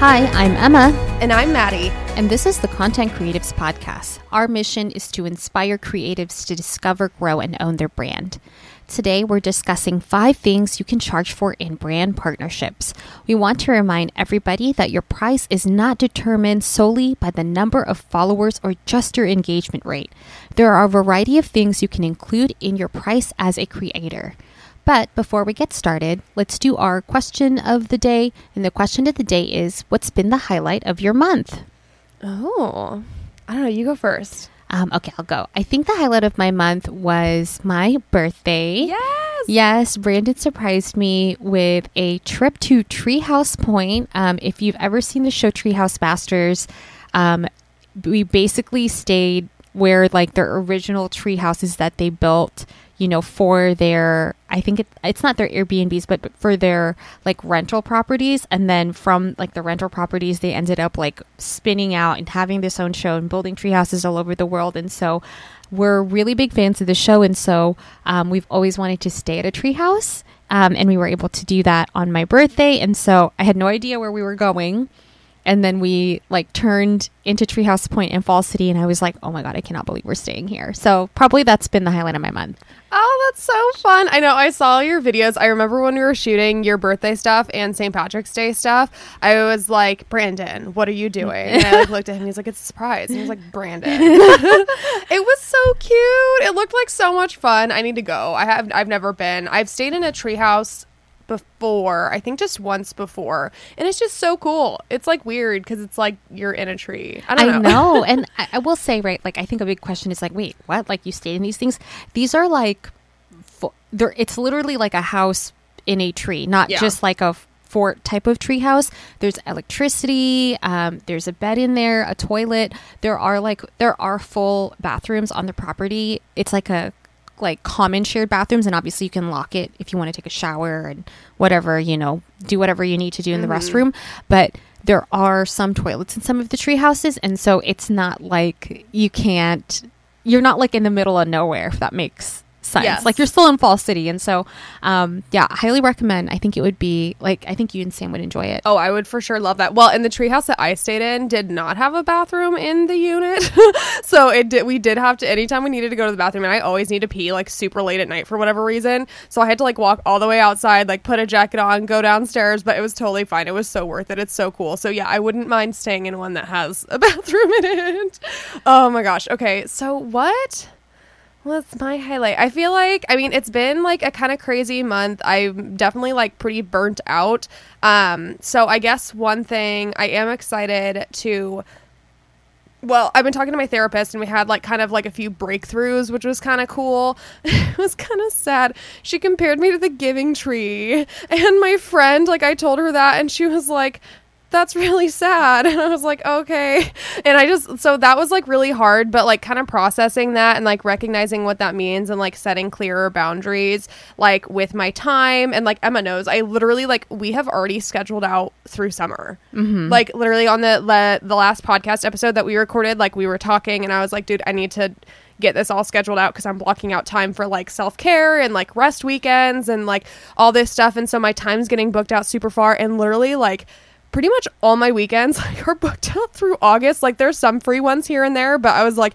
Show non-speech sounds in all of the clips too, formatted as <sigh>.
Hi, I'm Emma. And I'm Maddie. And this is the Content Creatives Podcast. Our mission is to inspire creatives to discover, grow, and own their brand. Today, we're discussing five things you can charge for in brand partnerships. We want to remind everybody that your price is not determined solely by the number of followers or just your engagement rate. There are a variety of things you can include in your price as a creator. But before we get started, let's do our question of the day. And the question of the day is What's been the highlight of your month? Oh, I don't know. You go first. Um, okay, I'll go. I think the highlight of my month was my birthday. Yes. Yes, Brandon surprised me with a trip to Treehouse Point. Um, if you've ever seen the show Treehouse Masters, um, we basically stayed where like their original tree houses that they built you know, for their, I think it, it's not their Airbnbs, but for their like rental properties. And then from like the rental properties, they ended up like spinning out and having this own show and building tree houses all over the world. And so we're really big fans of the show. And so um, we've always wanted to stay at a tree house. Um, and we were able to do that on my birthday. And so I had no idea where we were going and then we like turned into Treehouse Point in Fall City, and I was like, "Oh my god, I cannot believe we're staying here." So probably that's been the highlight of my month. Oh, that's so fun! I know I saw your videos. I remember when we were shooting your birthday stuff and St. Patrick's Day stuff. I was like, "Brandon, what are you <laughs> doing?" And I like looked at him. He's like, "It's a surprise." And he was like, "Brandon." <laughs> it was so cute. It looked like so much fun. I need to go. I have. I've never been. I've stayed in a treehouse before. I think just once before. And it's just so cool. It's like weird because it's like you're in a tree. I don't I know. know. <laughs> and I, I, will say, right, like I think a big question is like, wait, what? Like you stayed in these things? These are like, fo- they're, it's literally like a house in a tree, not yeah. just like a fort type of tree house. There's electricity. Um, there's a bed in there, a toilet. There are like there are full bathrooms on the property. It's like a like common shared bathrooms and obviously you can lock it if you want to take a shower and whatever you know do whatever you need to do in mm-hmm. the restroom but there are some toilets in some of the tree houses and so it's not like you can't you're not like in the middle of nowhere if that makes Yes. Like you're still in Fall City, and so um, yeah, highly recommend. I think it would be like I think you and Sam would enjoy it. Oh, I would for sure love that. Well, in the treehouse that I stayed in, did not have a bathroom in the unit, <laughs> so it did. We did have to anytime we needed to go to the bathroom, and I always need to pee like super late at night for whatever reason. So I had to like walk all the way outside, like put a jacket on, go downstairs, but it was totally fine. It was so worth it. It's so cool. So yeah, I wouldn't mind staying in one that has a <laughs> bathroom in it. Oh my gosh. Okay, so what? Well, that's my highlight. I feel like, I mean, it's been like a kind of crazy month. I'm definitely like pretty burnt out. Um, so I guess one thing I am excited to. Well, I've been talking to my therapist and we had like kind of like a few breakthroughs, which was kind of cool. <laughs> it was kind of sad. She compared me to the giving tree. <laughs> And my friend, like, I told her that and she was like, that's really sad. <laughs> And I was like, okay. And I just, so that was like really hard, but like kind of processing that and like recognizing what that means and like setting clearer boundaries, like with my time. And like Emma knows, I literally, like, we have already scheduled out through summer. Mm-hmm. Like, literally on the, le- the last podcast episode that we recorded, like, we were talking and I was like, dude, I need to get this all scheduled out because I'm blocking out time for like self care and like rest weekends and like all this stuff. And so my time's getting booked out super far. And literally, like, pretty much all my weekends <laughs> are booked out through August. Like there's some free ones here and there, but I was like,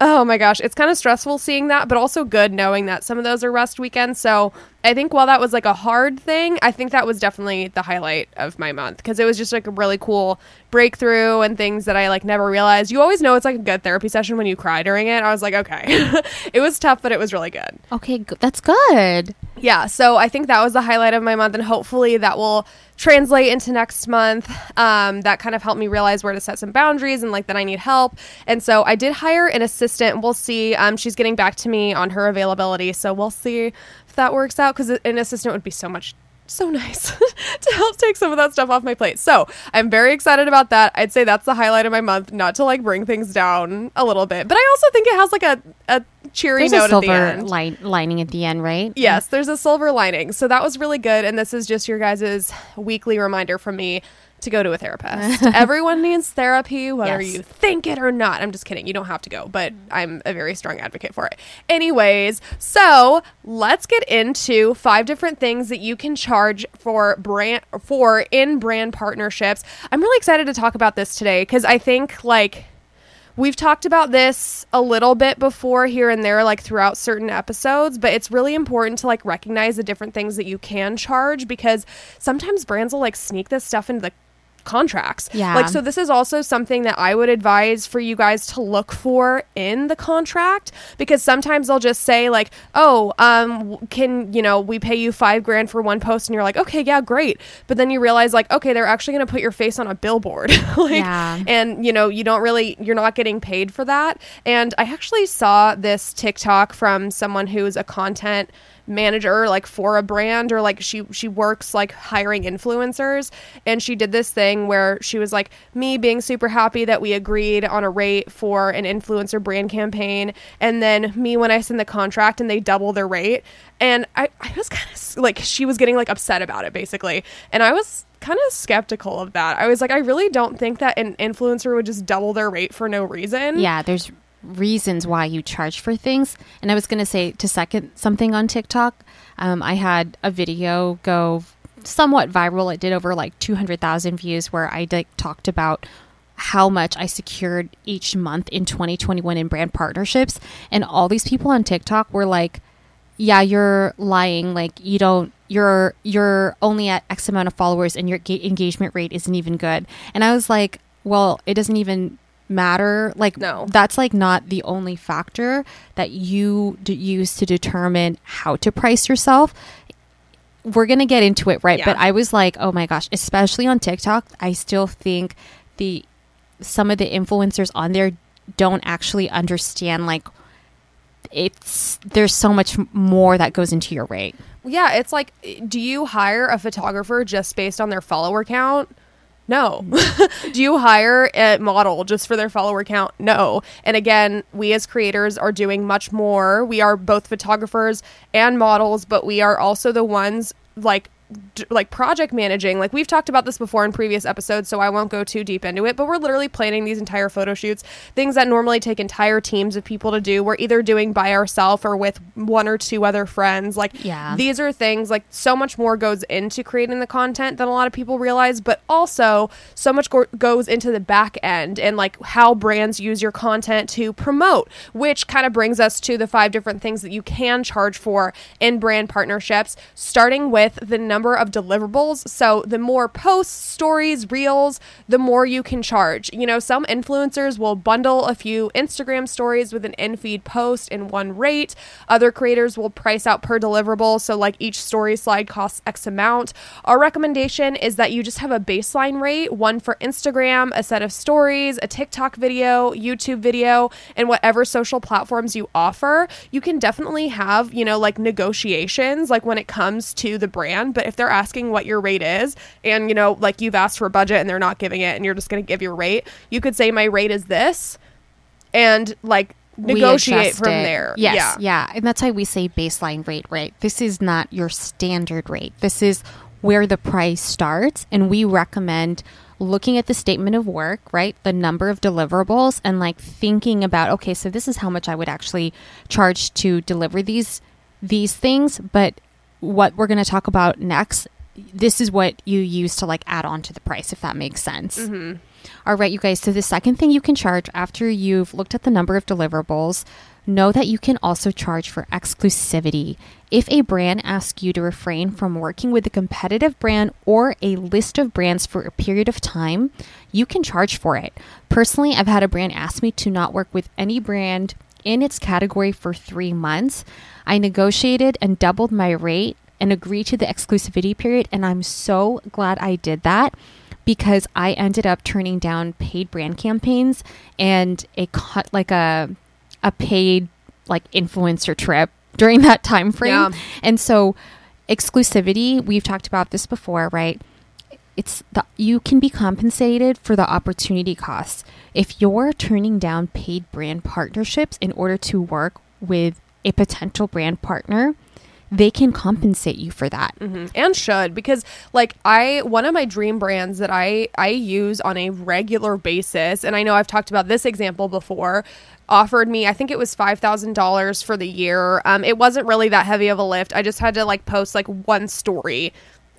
oh my gosh, it's kind of stressful seeing that, but also good knowing that some of those are rest weekends. So I think while that was like a hard thing, I think that was definitely the highlight of my month because it was just like a really cool breakthrough and things that I like never realized. You always know it's like a good therapy session when you cry during it. I was like, okay, <laughs> it was tough, but it was really good. Okay, that's good. Yeah, so I think that was the highlight of my month, and hopefully that will translate into next month. Um, that kind of helped me realize where to set some boundaries and like that I need help. And so I did hire an assistant. We'll see. Um, she's getting back to me on her availability. So we'll see if that works out because an assistant would be so much so <laughs> nice to help take some of that stuff off my plate. So I'm very excited about that. I'd say that's the highlight of my month, not to like bring things down a little bit, but I also think it has like a, a cheery there's note a silver at the end. Li- lining at the end, right? Yes, there's a silver lining. So that was really good. And this is just your guys' weekly reminder from me to go to a therapist. <laughs> Everyone needs therapy, whether Yes. you think it or not. I'm just kidding. You don't have to go, but I'm a very strong advocate for it. Anyways, so let's get into five different things that you can charge for brand for in brand partnerships. I'm really excited to talk about this today because I think like We've talked about this a little bit before here and there, like throughout certain episodes, but it's really important to like recognize the different things that you can charge because sometimes brands will like sneak this stuff into the contracts. Yeah. Like, so this is also something that I would advise for you guys to look for in the contract because sometimes they'll just say, like, oh, um, can, you know, we pay you five grand for one post and you're like, okay, yeah, great. But then you realize, like, okay, they're actually going to put your face on a billboard. <laughs> like, Yeah. and you know you don't really you're not getting paid for that and i actually saw this tiktok from someone who's a content manager like for a brand or like she she works like hiring influencers and she did this thing where she was like me being super happy that we agreed on a rate for an influencer brand campaign and then me when i send the contract and they double their rate and i, I was kind of like she was getting like upset about it basically and i was kind of skeptical of that. I was like, I really don't think that an influencer would just double their rate for no reason. Yeah, there's reasons why you charge for things. And I was going to say to second something on TikTok, um, I had a video go somewhat viral. It did over like 200,000 views where I like, talked about how much I secured each month in 2021 in brand partnerships. And all these people on TikTok were like, yeah, you're lying. Like you don't, you're, you're only at X amount of followers and your ga- engagement rate isn't even good. And I was like, well, it doesn't even matter. Like, No. that's like not the only factor that you d- use to determine how to price yourself. We're to get into it, right? Yeah. But I was like, oh my gosh, especially on TikTok, I still think the, some of the influencers on there don't actually understand like it's there's so much more that goes into your rate. Yeah, it's like, do you hire a photographer just based on their follower count? No. <laughs> do you hire a model just for their follower count? No. And again, we as creators are doing much more. We are both photographers and models, but we are also the ones like d- like project managing like we've talked about this before in previous episodes so i won't go too deep into it but we're literally planning these entire photo shoots things that normally take entire teams of people to do we're either doing by ourselves or with one or two other friends like Yeah. these are things like so much more goes into creating the content than a lot of people realize but also so much go- goes into the back end and like how brands use your content to promote which kind of brings us to the five different things that you can charge for in brand partnerships starting with the number of deliverables. So the more posts stories reels the more you can charge. You know some influencers will bundle a few instagram stories with an in-feed post in one rate. Other creators will price out per deliverable. So like each story slide costs x amount. Our recommendation is that you just have a baseline rate one for instagram a set of stories a tiktok video youtube video and whatever social platforms you offer. You can definitely have you know like negotiations like when it comes to the brand. But if they're asking what your rate is and you know like you've asked for a budget and they're not giving it and you're just going to give your rate you could say my rate is this and like negotiate from it. there Yes, yeah yeah. And that's why we say baseline rate, right? This is not your standard rate. This is where the price starts. And we recommend looking at the statement of work, right? The number of deliverables and like thinking about, okay, so this is how much I would actually charge to deliver these these things, but what we're going to talk about next this is what you use to like add on to the price if that makes sense. Mm-hmm. All right, you guys. So the second thing you can charge after you've looked at the number of deliverables, know that you can also charge for exclusivity. If a brand asks you to refrain from working with a competitive brand or a list of brands for a period of time, you can charge for it. Personally, I've had a brand ask me to not work with any brand in its category for three months. I negotiated and doubled my rate and agreed to the exclusivity period, and I'm so glad I did that because I ended up turning down paid brand campaigns and a like a a paid like influencer trip <laughs> during that time frame. Yeah. And so exclusivity, we've talked about this before, right? It's the you can be compensated for the opportunity costs. If you're turning down paid brand partnerships in order to work with a potential brand partner, they can compensate you for that. Mhm. and should because like i one of my dream brands that i i use on a regular basis and i know i've talked about this example before offered me i think it was $5000 for the year um, it wasn't really that heavy of a lift i just had to like post like one story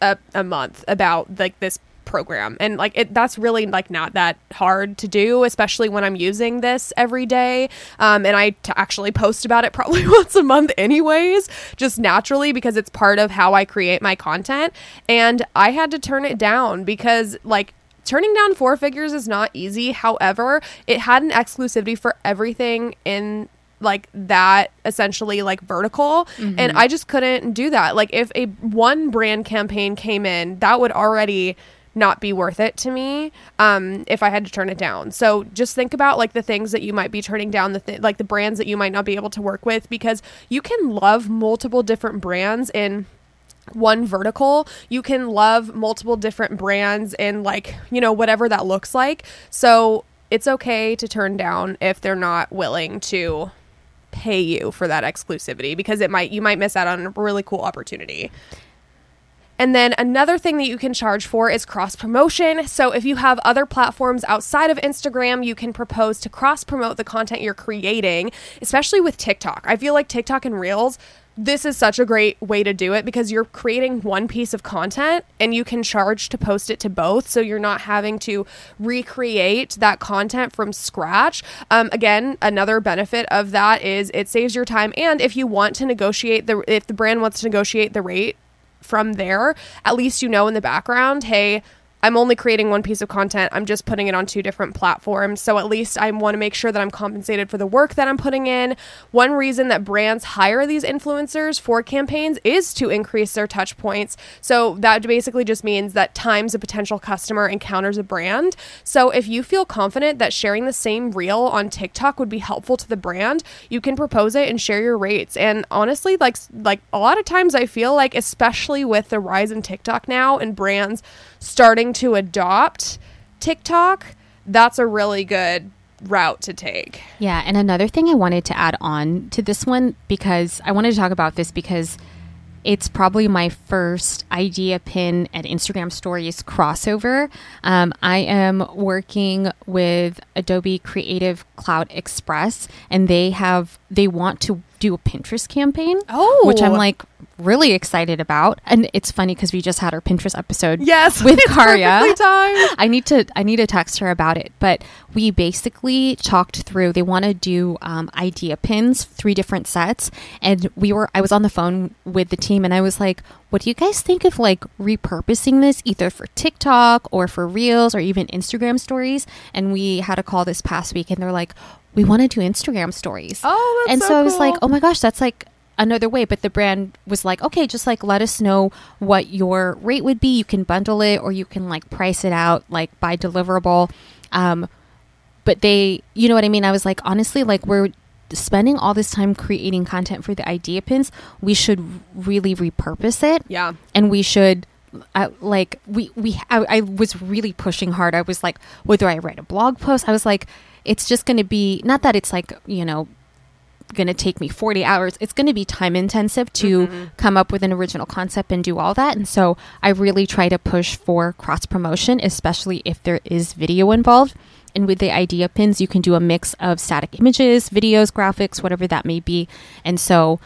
a, a month about like this program. And like it that's really like not that hard to do especially when i'm using this every day. Um, and i t- actually post about it <laughs> probably once a month anyways just naturally because it's part of how i create my content. And i had to turn it down because like turning down four figures is not easy. However it had an exclusivity for everything in like that essentially like vertical and i just couldn't do that like if a one brand campaign came in that would already not be worth it to me um, if I had to turn it down. So just think about like the things that you might be turning down, the th- like the brands that you might not be able to work with because you can love multiple different brands in one vertical. You can love multiple different brands in like, you know, whatever that looks like. So it's okay to turn down if they're not willing to pay you for that exclusivity because it might you might miss out on a really cool opportunity. And then another thing that you can charge for is cross promotion. So if you have other platforms outside of Instagram, you can propose to cross promote the content you're creating, especially with TikTok. I feel like TikTok and Reels this is such a great way to do it because you're creating one piece of content and you can charge to post it to both. So you're not having to recreate that content from scratch. Um, again, another benefit of that is it saves your time. And if you want to negotiate the, if the brand wants to negotiate the rate from there, at least you know in the background, hey, I'm only creating one piece of content. I'm just putting it on two different platforms. So at least I want to make sure that I'm compensated for the work that I'm putting in. One reason that brands hire these influencers for campaigns is to increase their touch points. So that basically just means that times a potential customer encounters a brand. So if you feel confident that sharing the same reel on TikTok would be helpful to the brand, you can propose it and share your rates. And honestly, like like a lot of times I feel like especially with the rise in TikTok now and brands starting to adopt TikTok, that's a really good route to take. Yeah, and another thing I wanted to add on to this one because I wanted to talk about this because it's probably my first idea pin and Instagram stories crossover. Um, I am working with Adobe Creative Cloud Express, and they have they want to do a Pinterest campaign. Oh. which I'm like really excited about. And it's funny because we just had our Pinterest episode. Yes, <laughs> with Karya. I need to I need to text her about it. But we basically talked through. They want to do um, idea pins, three different sets, and we were. I was on the phone with the team, and I was like, "What do you guys think of like repurposing this either for TikTok or for Reels or even Instagram stories?" And we had a call this past week, and they're like, "We want to do Instagram stories." Oh, that's and so so, I was like, "Oh my gosh, that's like." Another way but the brand was like okay just like let us know what your rate would be. You can bundle it or you can like price it out like by deliverable. Um but they you know what i mean? I was like honestly like we're spending all this time creating content for the idea pins. We should really repurpose it. Yeah. and we should I, like we we I, I was really pushing hard. I was like whether i write a blog post i was like it's just going to be not that it's like you know going to take me 40 hours it's going to be time intensive to come up with an original concept and do all that and so i really try to push for cross promotion especially if there is video involved and with the idea pins you can do a mix of static images videos graphics whatever that may be and so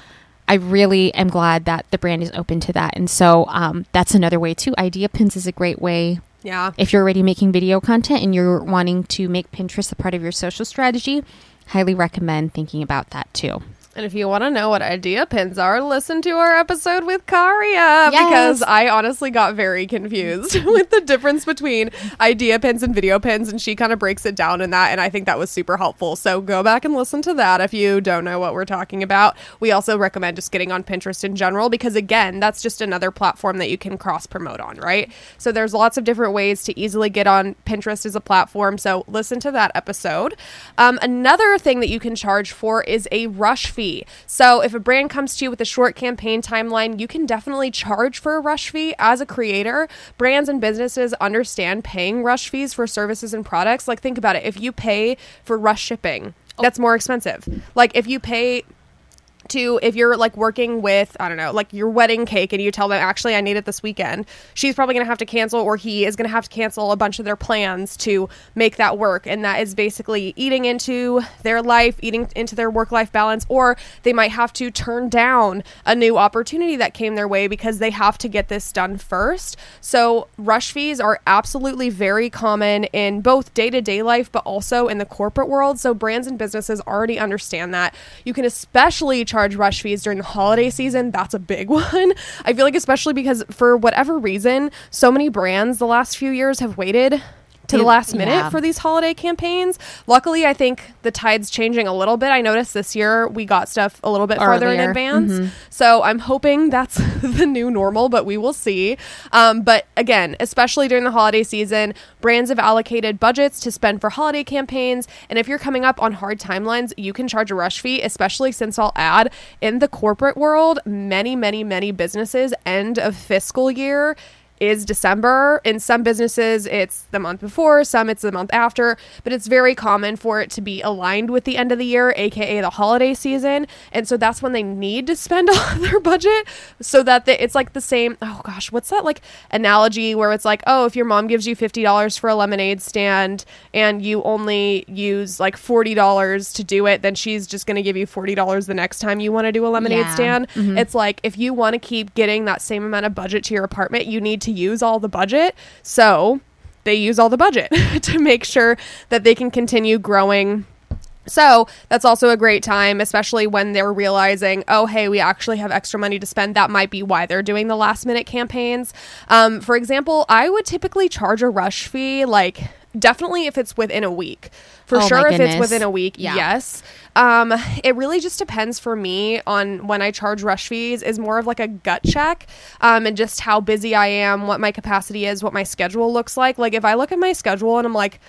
I really am glad that the brand is open to that. And so um, that's another way too. Idea pins is a great way Yeah. if you're already making video content and you're wanting to make Pinterest a part of your social strategy. Highly recommend thinking about that too. And if you want to know what idea pins are, listen to our episode with Karia Yes. because I honestly got very confused <laughs> with the difference between idea pins and video pins, and she kind of breaks it down in that, and I think that was super helpful. So go back and listen to that if you don't know what we're talking about. We also recommend just getting on Pinterest in general because again, that's just another platform that you can cross promote on, right? So there's lots of different ways to easily get on Pinterest as a platform. So listen to that episode. Um, another thing that you can charge for is a rush fee. So if a brand comes to you with a short campaign timeline, you can definitely charge for a rush fee as a creator. Brands and businesses understand paying rush fees for services and products. Like think about it. If you pay for rush shipping, oh. that's more expensive. Like if you pay to if you're like working with i don't know like your wedding cake and you tell them actually i need it this weekend she's probably going to have to cancel or he is going to have to cancel a bunch of their plans to make that work. And that is basically eating into their life eating into their work life balance or they might have to turn down a new opportunity that came their way because they have to get this done first. So rush fees are absolutely very common in both day-to-day life but also in the corporate world. So brands and businesses already understand that. You can especially charge rush fees during the holiday season. That's a big <laughs> one. I feel like, especially because for whatever reason, so many brands the last few years have waited to the last minute Yeah. for these holiday campaigns. Luckily, I think the tide's changing a little bit. I noticed this year we got stuff a little bit farther in Earlier. advance. Mhm. So I'm hoping that's <laughs> the new normal, but we will see. Um, but again, especially during the holiday season, brands have allocated budgets to spend for holiday campaigns. And if you're coming up on hard timelines, you can charge a rush fee, especially since I'll add in the corporate world, many, many, many businesses end of fiscal year is December. In some businesses, it's the month before, some it's the month after, but it's very common for it to be aligned with the end of the year, aka the holiday season. And so that's when they need to spend <laughs> all their budget so that they, it's like the same. Oh gosh, what's that like analogy where it's like, oh, if your mom gives you $50 for a lemonade stand and you only use like $40 to do it, then she's just going to give you $40 the next time you want to do a lemonade Yeah. stand. Mm-hmm. It's like if you want to keep getting that same amount of budget to your apartment, you need to use all the budget. So they use all the budget <laughs> to make sure that they can continue growing. So that's also a great time, especially when they're realizing, oh, hey, we actually have extra money to spend. That might be why they're doing the last minute campaigns. Um, for example, I would typically charge a rush fee, like definitely if it's within a week. For Oh sure, if it's within a week, Yeah. yes. Um, it really just depends for me on when I charge rush fees is more of like a gut check, um, and just how busy I am, what my capacity is, what my schedule looks like. Like if I look at my schedule and I'm like,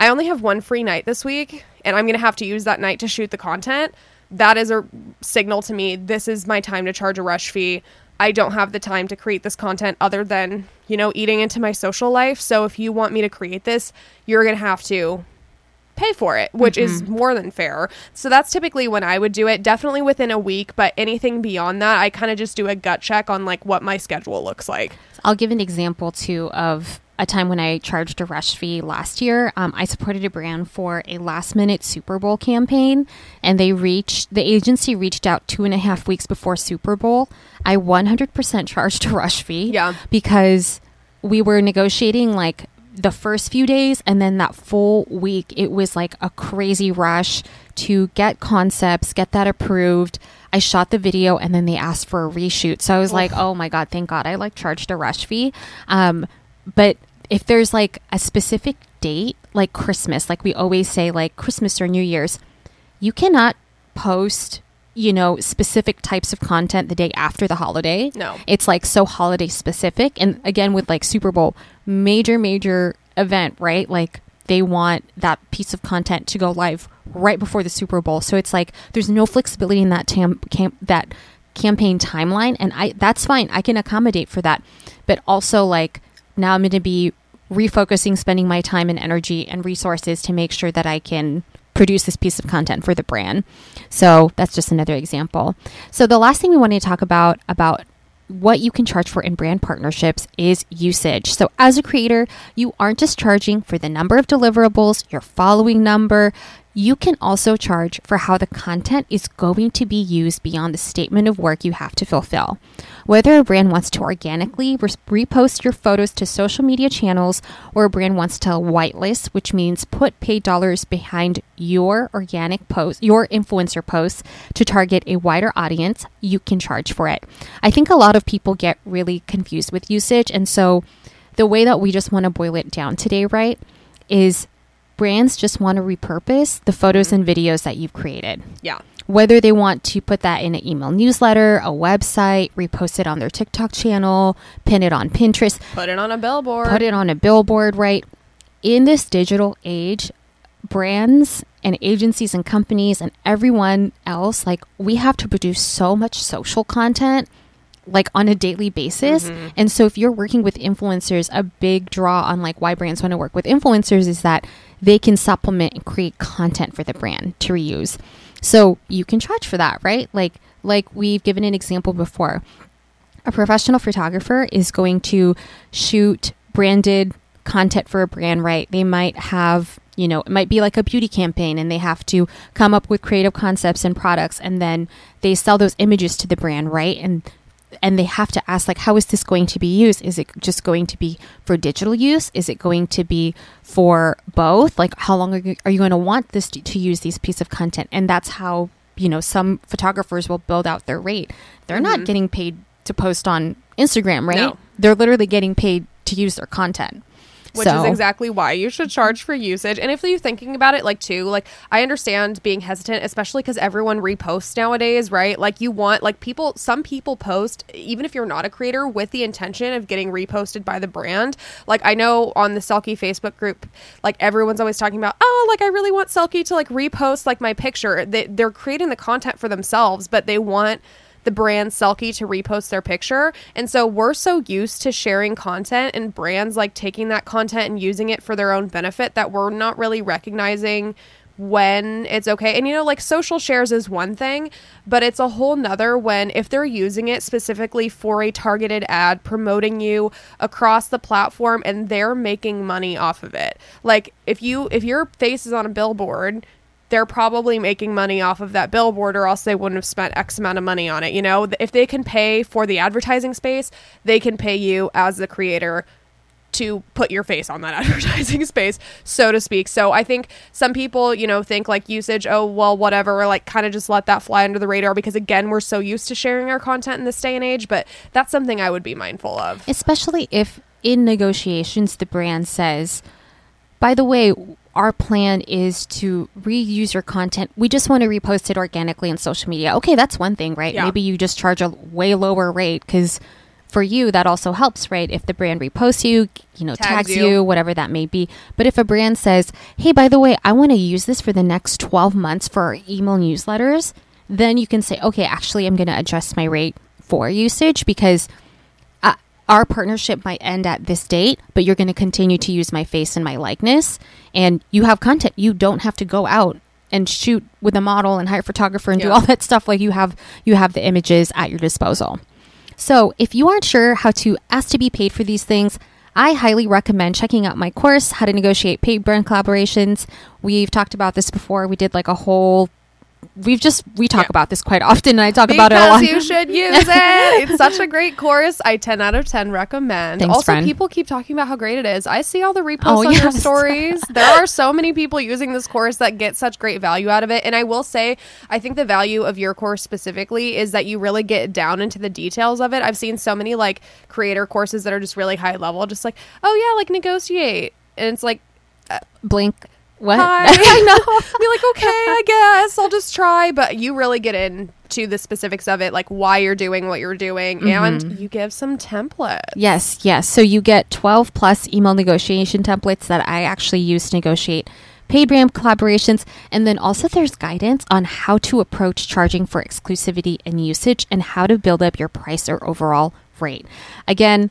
I only have one free night this week, and I'm going to have to use that night to shoot the content. That is a signal to me. This is my time to charge a rush fee. I don't have the time to create this content other than, you know, eating into my social life. So if you want me to create this, you're going to have to pay for it, which is mm-hmm. more than fair. So that's typically when I would do it, definitely within a week, but anything beyond that, I kind of just do a gut check on like what my schedule looks like. I'll give an example too of a time when I charged a rush fee last year. Um, I supported a brand for a last minute Super Bowl campaign, and they reached the agency reached out two and a half weeks before Super Bowl. I 100% charged a rush fee. Yeah. because we were negotiating like the first few days and then that full week it was like a crazy rush to get concepts get that approved i shot the video and then they asked for a reshoot so i was like oh my god thank god i like charged a rush fee um, but if there's like a specific date like christmas like we always say like christmas or new year's you cannot post you know specific types of content the day after the holiday. No. it's like so holiday specific. And again with like super bowl major major event right? Like they want that piece of content to go live right before the super bowl. So it's like there's no flexibility in that tam- cam- that campaign timeline. And i that's fine. I can accommodate for that. But also like now i'm going to be refocusing spending my time and energy and resources to make sure that i can produce this piece of content for the brand so that's just another example so the last thing we want to talk about about what you can charge for in brand partnerships is usage. So, as a creator, you aren't just charging for the number of deliverables, your following number. You can also charge for how the content is going to be used beyond the statement of work you have to fulfill. Whether a brand wants to organically repost your photos to social media channels or a brand wants to whitelist, which means put paid dollars behind your organic post, your influencer posts to target a wider audience, you can charge for it. I think a lot of people get really confused with usage. And so the way that we just want to boil it down today, right, is brands just want to repurpose the photos mm-hmm. and videos that you've created Yeah. whether they want to put that in an email newsletter, a website, repost it on their TikTok channel, pin it on Pinterest, Put it on a billboard. put it on a billboard, right? In this digital age, brands and agencies and companies and everyone else, like we have to produce so much social content like on a daily basis. Mm-hmm. And so if you're working with influencers, a big draw on like why brands want to work with influencers is that they can supplement and create content for the brand to reuse. So you can charge for that, right? Like like we've given an example before. A professional photographer is going to shoot branded content for a brand, right? They might have, you know, it might be like a beauty campaign and they have to come up with creative concepts and products and then they sell those images to the brand, right? And and they have to ask like how is this going to be used? Is it just going to be for digital use? Is it going to be for both? Like how long are you, are you going to want this to, to use these piece of content? And that's how you know some photographers will build out their rate. They're mm-hmm. not getting paid to post on instagram right? No. they're literally getting paid to use their content which so. is exactly why you should charge for usage. And if you're thinking about it, like, too, like, I understand being hesitant, especially because everyone reposts nowadays, right? Like, you want, like, people, some people post, even if you're not a creator, with the intention of getting reposted by the brand. Like, I know on the Selkie Facebook group, like, everyone's always talking about, oh, like, I really want Selkie to, like, repost, like, my picture. They, they're creating the content for themselves, but they want, the brand Selkie to repost their picture. And so we're so used to sharing content and brands like taking that content and using it for their own benefit that we're not really recognizing when it's okay. And you know, like social shares is one thing, but it's a whole nother when if they're using it specifically for a targeted ad promoting you across the platform and they're making money off of it. Like if you if your face is on a billboard they're probably making money off of that billboard or else they wouldn't have spent X amount of money on it. You know, if they can pay for the advertising space, they can pay you as the creator to put your face on that <laughs> advertising space, so to speak. So I think some people, you know, think like usage, oh, well, whatever, or like kind of just let that fly under the radar because again, we're so used to sharing our content in this day and age, but that's something I would be mindful of. Especially if in negotiations the brand says, by the way, our plan is to reuse your content. We just want to repost it organically on social media. Okay, that's one thing, right? Yeah. Maybe you just charge a way lower rate because for you that also helps, right? If the brand reposts you, you know, tags, tags you. you, whatever that may be. But if a brand says, "Hey, by the way, I want to use this for the next 12 months for our email newsletters," then you can say, "Okay, actually I'm going to adjust my rate for usage because our partnership might end at this date, but you're going to continue to use my face and my likeness. And you have content. You don't have to go out and shoot with a model and hire a photographer and yeah. do all that stuff. Like you have, you have the images at your disposal. So if you aren't sure how to ask to be paid for these things, I highly recommend checking out my course, How to Negotiate Paid Brand Collaborations. We've talked about this before. We did like a whole we've just we talk yeah. about this quite often and I talk because about it a lot. you should use it. <laughs> It's such a great course. I 10 out of 10 recommend. Thanks, also friend. people keep talking about how great it is. I see all the reposts oh, on yes. your stories. <laughs> there are so many people using this course that get such great value out of it and I will say I think the value of your course specifically is that you really get down into the details of it. I've seen so many like creator courses that are just really high level just like, "Oh yeah, like negotiate." And it's like uh, blink what? Hi. <laughs> <laughs> I know. Be like, okay, I <laughs> guess I'll just try. But you really get into the specifics of it, like why you're doing what you're doing, mm-hmm. and you give some templates. Yes, yes. So you get 12 plus email negotiation templates that I actually use to negotiate paid brand collaborations. And then also there's guidance on how to approach charging for exclusivity and usage and how to build up your price or overall rate. Again,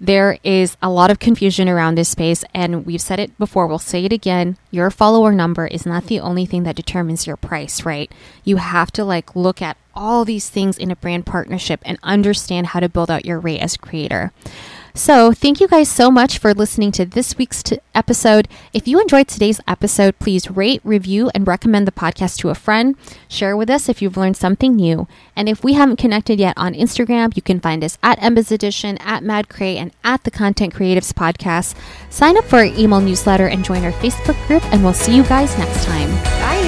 there is a lot of confusion around this space, and we've said it before, we'll say it again. Your follower number is not the only thing that determines your price, right? You have to like look at all these things in a brand partnership and understand how to build out your rate as creator. So, thank you guys so much for listening to this week's t- episode. If you enjoyed today's episode, please rate, review, and recommend the podcast to a friend. Share with us if you've learned something new. And if we haven't connected yet on Instagram, you can find us at Emma's Edition, at Mad Cray, and at the Content Creatives Podcast. Sign up for our email newsletter and join our Facebook group, and we'll see you guys next time. Bye.